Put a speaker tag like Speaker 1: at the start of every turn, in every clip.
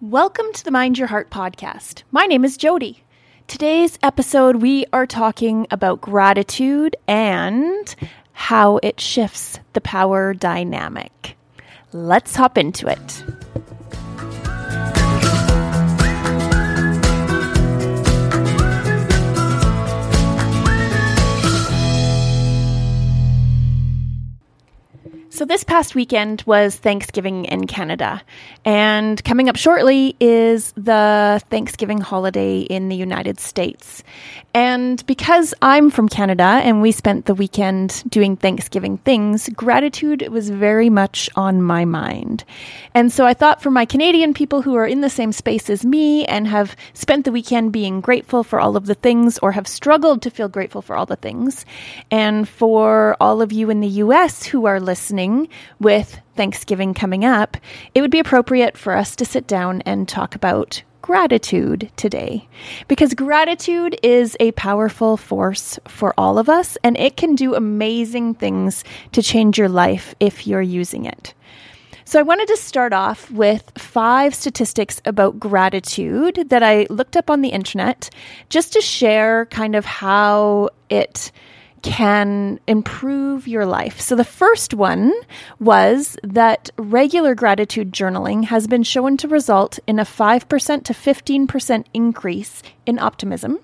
Speaker 1: Welcome to the Mind Your Heart podcast. My name is Jody. Today's episode, we are talking about gratitude and how it shifts the power dynamic. Let's hop into it. So, this past weekend was Thanksgiving in Canada, and coming up shortly is the Thanksgiving holiday in the United States. And because I'm from Canada and we spent the weekend doing Thanksgiving things, gratitude was very much on my mind. And so I thought for my Canadian people who are in the same space as me and have spent the weekend being grateful for all of the things or have struggled to feel grateful for all the things, and for all of you in the US who are listening with Thanksgiving coming up, it would be appropriate for us to sit down and talk about gratitude today because gratitude is a powerful force for all of us and it can do amazing things to change your life if you're using it. So, I wanted to start off with five statistics about gratitude that I looked up on the internet just to share kind of how it can improve your life. So, the first one was that regular gratitude journaling has been shown to result in a 5% to 15% increase in optimism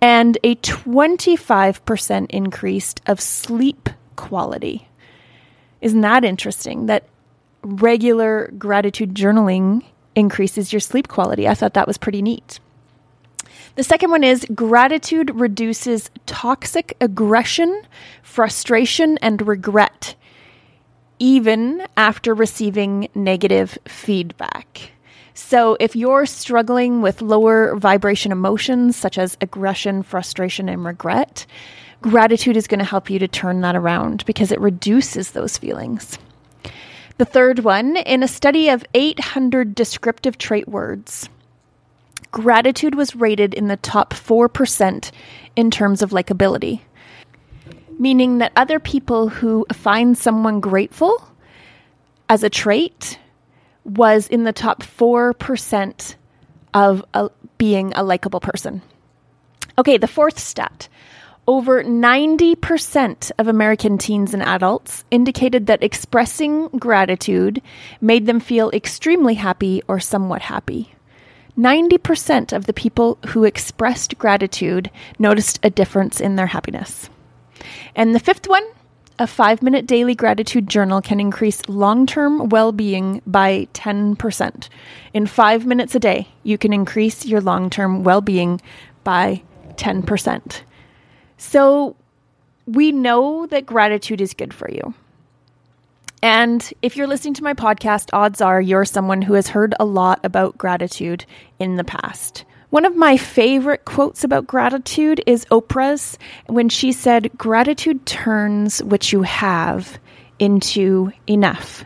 Speaker 1: and a 25% increase of sleep quality. Isn't that interesting? That regular gratitude journaling increases your sleep quality. I thought that was pretty neat. The second one is gratitude reduces toxic aggression, frustration, and regret, even after receiving negative feedback. So, if you're struggling with lower vibration emotions such as aggression, frustration, and regret, gratitude is going to help you to turn that around because it reduces those feelings. The third one, in a study of 800 descriptive trait words, gratitude was rated in the top 4% in terms of likability, meaning that other people who find someone grateful as a trait was in the top 4% of a, being a likable person. Okay, the fourth stat. Over 90% of American teens and adults indicated that expressing gratitude made them feel extremely happy or somewhat happy. 90% of the people who expressed gratitude noticed a difference in their happiness. And the fifth one, a five minute daily gratitude journal can increase long term well being by 10%. In five minutes a day, you can increase your long term well being by 10%. So we know that gratitude is good for you. And if you're listening to my podcast, odds are you're someone who has heard a lot about gratitude in the past. One of my favorite quotes about gratitude is Oprah's when she said, Gratitude turns what you have into enough.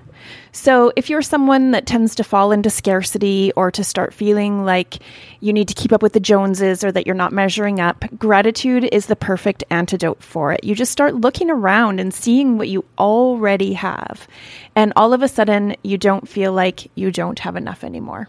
Speaker 1: So, if you're someone that tends to fall into scarcity or to start feeling like you need to keep up with the Joneses or that you're not measuring up, gratitude is the perfect antidote for it. You just start looking around and seeing what you already have. And all of a sudden, you don't feel like you don't have enough anymore.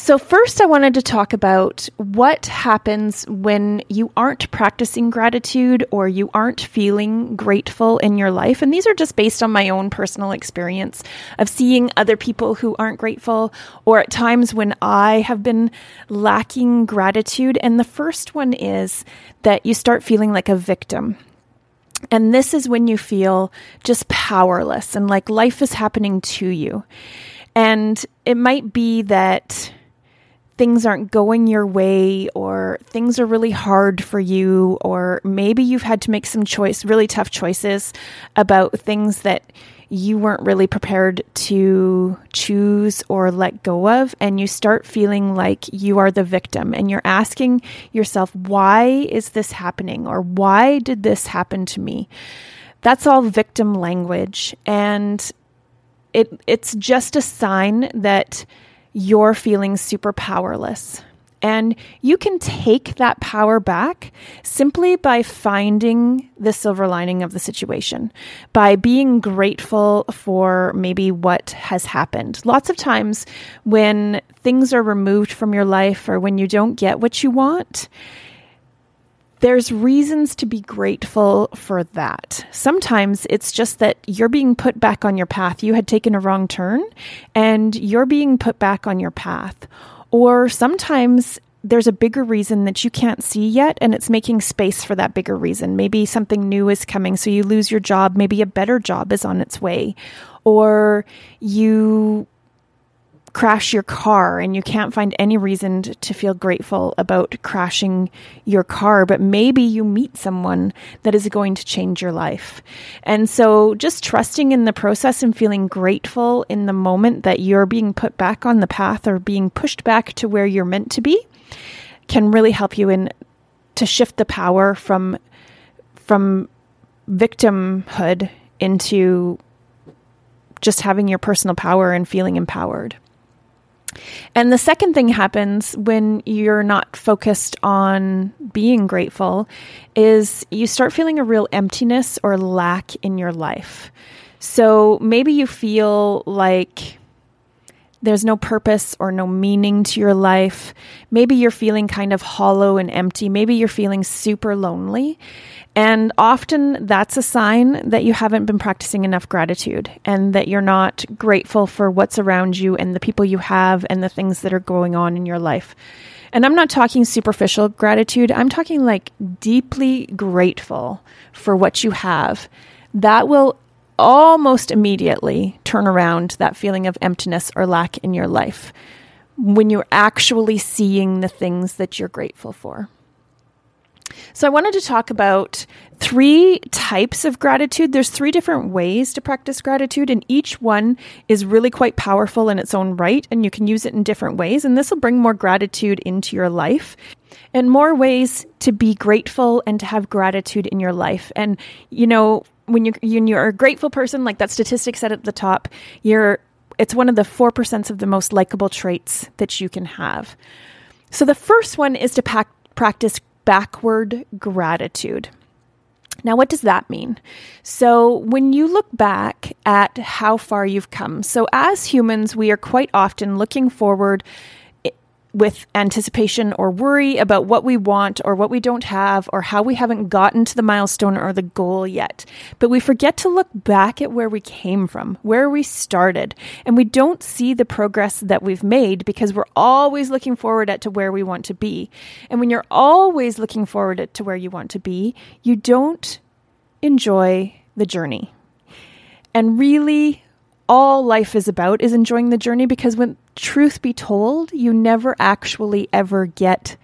Speaker 1: So, first, I wanted to talk about what happens when you aren't practicing gratitude or you aren't feeling grateful in your life. And these are just based on my own personal experience of seeing other people who aren't grateful or at times when I have been lacking gratitude. And the first one is that you start feeling like a victim. And this is when you feel just powerless and like life is happening to you. And it might be that things aren't going your way or things are really hard for you or maybe you've had to make some choice really tough choices about things that you weren't really prepared to choose or let go of. And you start feeling like you are the victim and you're asking yourself why is this happening or why did this happen to me? That's all victim language. And it it's just a sign that you're feeling super powerless. And you can take that power back simply by finding the silver lining of the situation, by being grateful for maybe what has happened. Lots of times when things are removed from your life or when you don't get what you want, there's reasons to be grateful for that. Sometimes it's just that you're being put back on your path. You had taken a wrong turn and you're being put back on your path. Or sometimes there's a bigger reason that you can't see yet, and it's making space for that bigger reason. Maybe something new is coming, so you lose your job. Maybe a better job is on its way. Or you crash your car and you can't find any reason to feel grateful about crashing your car, but maybe you meet someone that is going to change your life. And so just trusting in the process and feeling grateful in the moment that you're being put back on the path or being pushed back to where you're meant to be can really help you in to shift the power from from victimhood into just having your personal power and feeling empowered. And the second thing happens when you're not focused on being grateful is you start feeling a real emptiness or lack in your life. So maybe you feel like there's no purpose or no meaning to your life. Maybe you're feeling kind of hollow and empty. Maybe you're feeling super lonely. And often that's a sign that you haven't been practicing enough gratitude and that you're not grateful for what's around you and the people you have and the things that are going on in your life. And I'm not talking superficial gratitude, I'm talking like deeply grateful for what you have. That will almost immediately turn around that feeling of emptiness or lack in your life when you're actually seeing the things that you're grateful for. So I wanted to talk about three types of gratitude. There's three different ways to practice gratitude, and each one is really quite powerful in its own right, and you can use it in different ways. And this will bring more gratitude into your life and more ways to be grateful and to have gratitude in your life. And, you know, when you're, when you're a grateful person, like that statistic said at the top, you're it's one of the 4% of the most likable traits that you can have. So the first one is to pack, practice backward gratitude. Now, what does that mean? So, when you look back at how far you've come, so as humans, we are quite often looking forward with anticipation or worry about what we want or what we don't have or how we haven't gotten to the milestone or the goal yet. But we forget to look back at where we came from, where we started, and we don't see the progress that we've made because we're always looking forward at to where we want to be. And when you're always looking forward at to where you want to be, you don't enjoy the journey. And really all life is about is enjoying the journey because when truth be told, you never actually ever get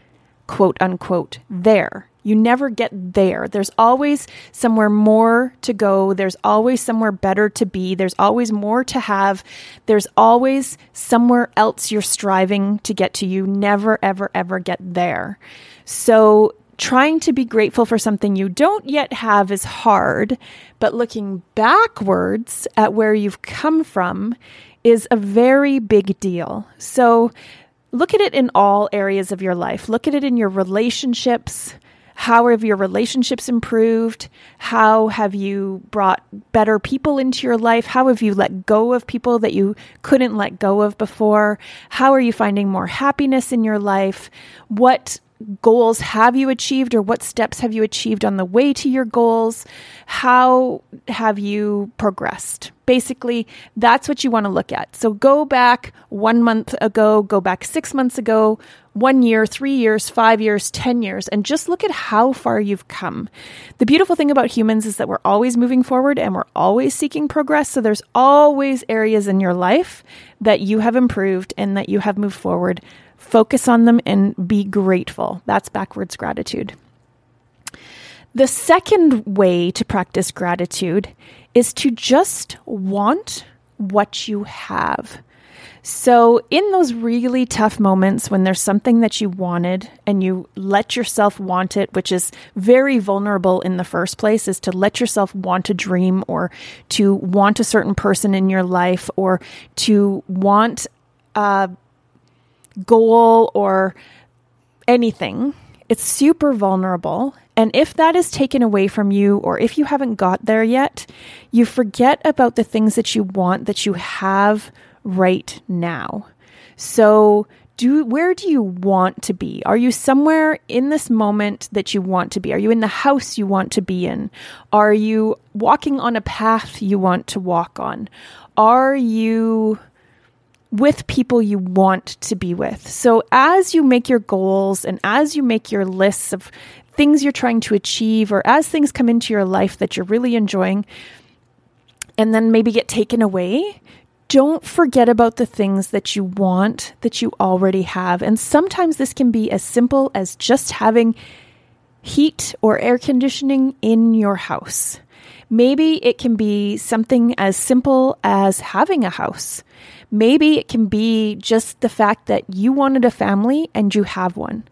Speaker 1: quote unquote there. You never get there. There's always somewhere more to go. There's always somewhere better to be. There's always more to have. There's always somewhere else you're striving to get to. You never, ever, ever get there. So trying to be grateful for something you don't yet have is hard, but looking backwards at where you've come from is a very big deal. So look at it in all areas of your life. Look at it in your relationships. How have your relationships improved? How have you brought better people into your life? How have you let go of people that you couldn't let go of before? How are you finding more happiness in your life? What goals have you achieved or what steps have you achieved on the way to your goals? How have you progressed? Basically, that's what you want to look at. So go back one month ago, go back six months ago, one year, three years, five years, 10 years, and just look at how far you've come. The beautiful thing about humans is that we're always moving forward and we're always seeking progress. So there's always areas in your life that you have improved and that you have moved forward Focus on them and be grateful. That's backwards gratitude. The second way to practice gratitude is to just want what you have. So, in those really tough moments when there's something that you wanted and you let yourself want it, which is very vulnerable in the first place, is to let yourself want a dream or to want a certain person in your life or to want a goal or anything, it's super vulnerable. And if that is taken away from you, or if you haven't got there yet, you forget about the things that you want that you have right now. So, do where do you want to be? Are you somewhere in this moment that you want to be? Are you in the house you want to be in? Are you walking on a path you want to walk on? Are you with people you want to be with? So as you make your goals and as you make your lists of things you're trying to achieve or as things come into your life that you're really enjoying and then maybe get taken away, don't forget about the things that you want that you already have. And sometimes this can be as simple as just having heat or air conditioning in your house. Maybe it can be something as simple as having a house. Maybe it can be just the fact that you wanted a family and you have one.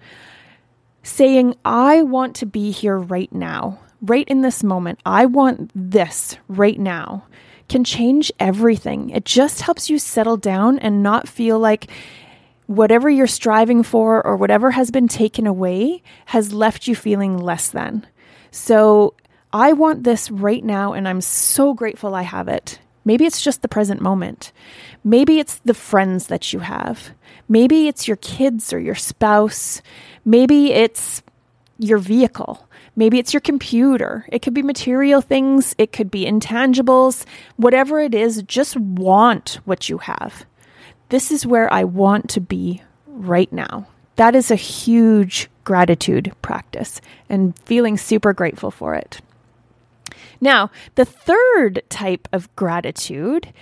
Speaker 1: Saying, I want to be here right now, right in this moment. I want this right now can change everything. It just helps you settle down and not feel like whatever you're striving for or whatever has been taken away has left you feeling less than. So I want this right now, and I'm so grateful I have it. Maybe it's just the present moment. Maybe it's the friends that you have. Maybe it's your kids or your spouse. Maybe it's your vehicle. Maybe it's your computer. It could be material things, it could be intangibles. Whatever it is, just want what you have. This is where I want to be right now. That is a huge gratitude practice and feeling super grateful for it. Now, the third type of gratitude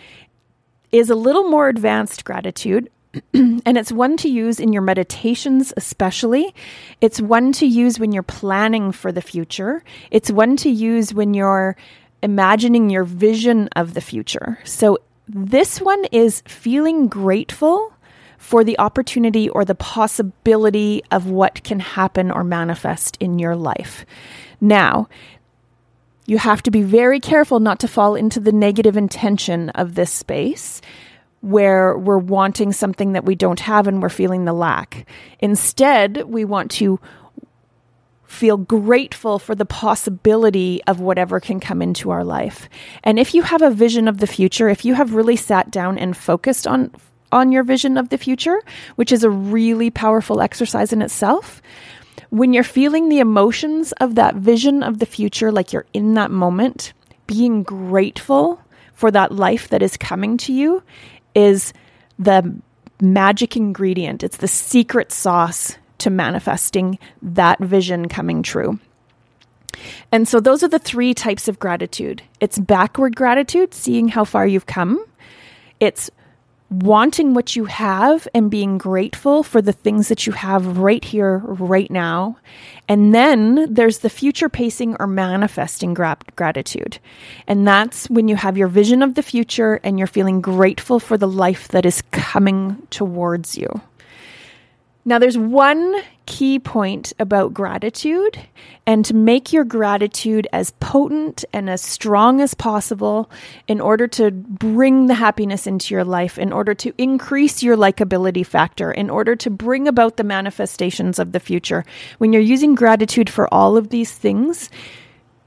Speaker 1: is a little more advanced gratitude, and it's one to use in your meditations, especially. It's one to use when you're planning for the future. It's one to use when you're imagining your vision of the future. So, this one is feeling grateful for the opportunity or the possibility of what can happen or manifest in your life. Now, you have to be very careful not to fall into the negative intention of this space where we're wanting something that we don't have and we're feeling the lack. Instead, we want to feel grateful for the possibility of whatever can come into our life. And if you have a vision of the future, if you have really sat down and focused on on your vision of the future, which is a really powerful exercise in itself, when you're feeling the emotions of that vision of the future like you're in that moment, being grateful for that life that is coming to you is the magic ingredient. It's the secret sauce to manifesting that vision coming true. And so, those are the three types of gratitude it's backward gratitude, seeing how far you've come, it's wanting what you have and being grateful for the things that you have right here, right now. And then there's the future pacing or manifesting gra- gratitude. And that's when you have your vision of the future and you're feeling grateful for the life that is coming towards you. Now, there's one key point about gratitude, and to make your gratitude as potent and as strong as possible in order to bring the happiness into your life, in order to increase your likability factor, in order to bring about the manifestations of the future. When you're using gratitude for all of these things,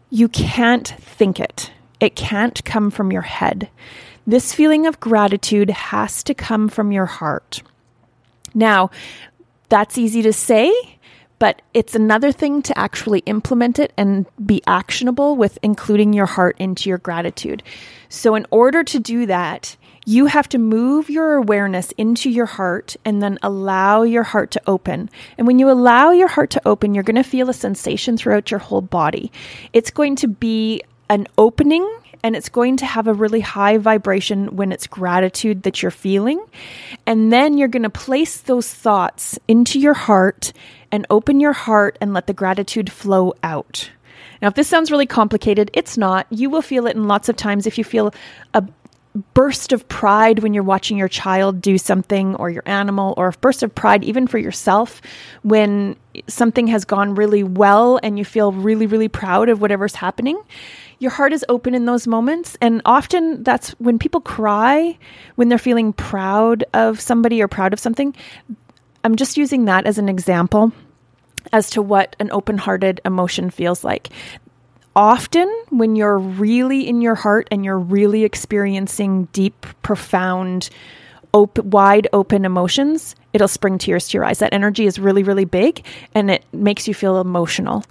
Speaker 1: you can't think it, it can't come from your head. This feeling of gratitude has to come from your heart. Now, that's easy to say, but it's another thing to actually implement it and be actionable with including your heart into your gratitude. So, in order to do that, you have to move your awareness into your heart and then allow your heart to open. And when you allow your heart to open, you're going to feel a sensation throughout your whole body. It's going to be an opening and it's going to have a really high vibration when it's gratitude that you're feeling. And then you're going to place those thoughts into your heart and open your heart and let the gratitude flow out. Now, if this sounds really complicated, it's not. You will feel it in lots of times if you feel a burst of pride when you're watching your child do something or your animal, or a burst of pride even for yourself when something has gone really well and you feel really, really proud of whatever's happening your heart is open in those moments. And often that's when people cry, when they're feeling proud of somebody or proud of something. I'm just using that as an example. as to what an open hearted emotion feels like. Often, when you're really in your heart and you're really experiencing deep, profound, wide open emotions, it'll spring tears to your eyes. That energy is really, really big and it makes you feel emotional.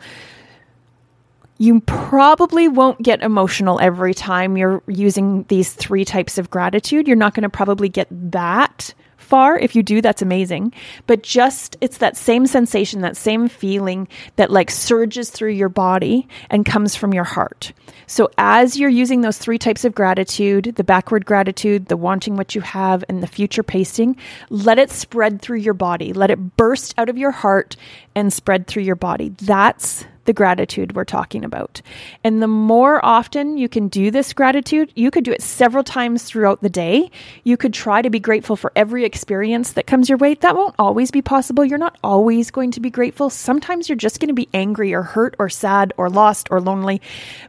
Speaker 1: You probably won't get emotional every time you're using these three types of gratitude. You're not going to probably get that far. If you do, that's amazing. But just, it's that same sensation, that same feeling that like surges through your body and comes from your heart. So as you're using those three types of gratitude, the backward gratitude, the wanting what you have, and the future pacing, let it spread through your body. Let it burst out of your heart and spread through your body. That's the gratitude we're talking about. And the more often you can do this gratitude, you could do it several times throughout the day. You could try to be grateful for every experience that comes your way. That won't always be possible. You're not always going to be grateful. Sometimes you're just going to be angry or hurt or sad or lost or lonely.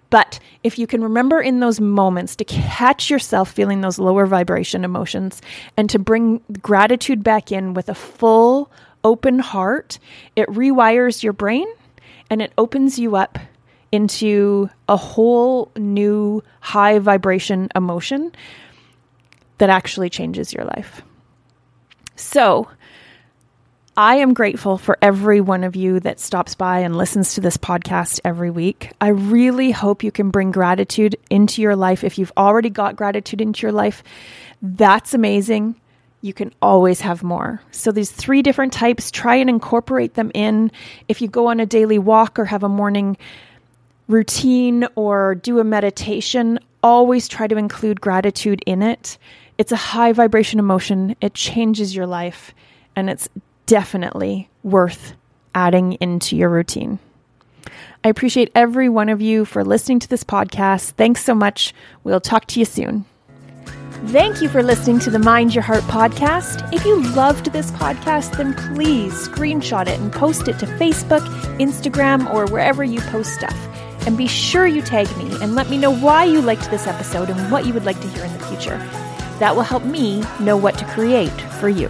Speaker 1: But if you can remember in those moments to catch yourself feeling those lower vibration emotions and to bring gratitude back in with a full, open heart, it rewires your brain and it opens you up into a whole new high vibration emotion that actually changes your life. So, I am grateful for every one of you that stops by and listens to this podcast every week. I really hope you can bring gratitude into your life. If you've already got gratitude into your life, that's amazing you can always have more. So, these three different types, try and incorporate them in. If you go on a daily walk or have a morning routine or do a meditation, always try to include gratitude in it. It's a high vibration emotion, it changes your life, and it's definitely worth adding into your routine. I appreciate every one of you for listening to this podcast. Thanks so much. We'll talk to you soon. Thank you for listening to the Mind Your Heart podcast. If you loved this podcast, then please screenshot it and post it to Facebook, Instagram, or wherever you post stuff. And be sure you tag me and let me know why you liked this episode and what you would like to hear in the future. That will help me know what to create for you.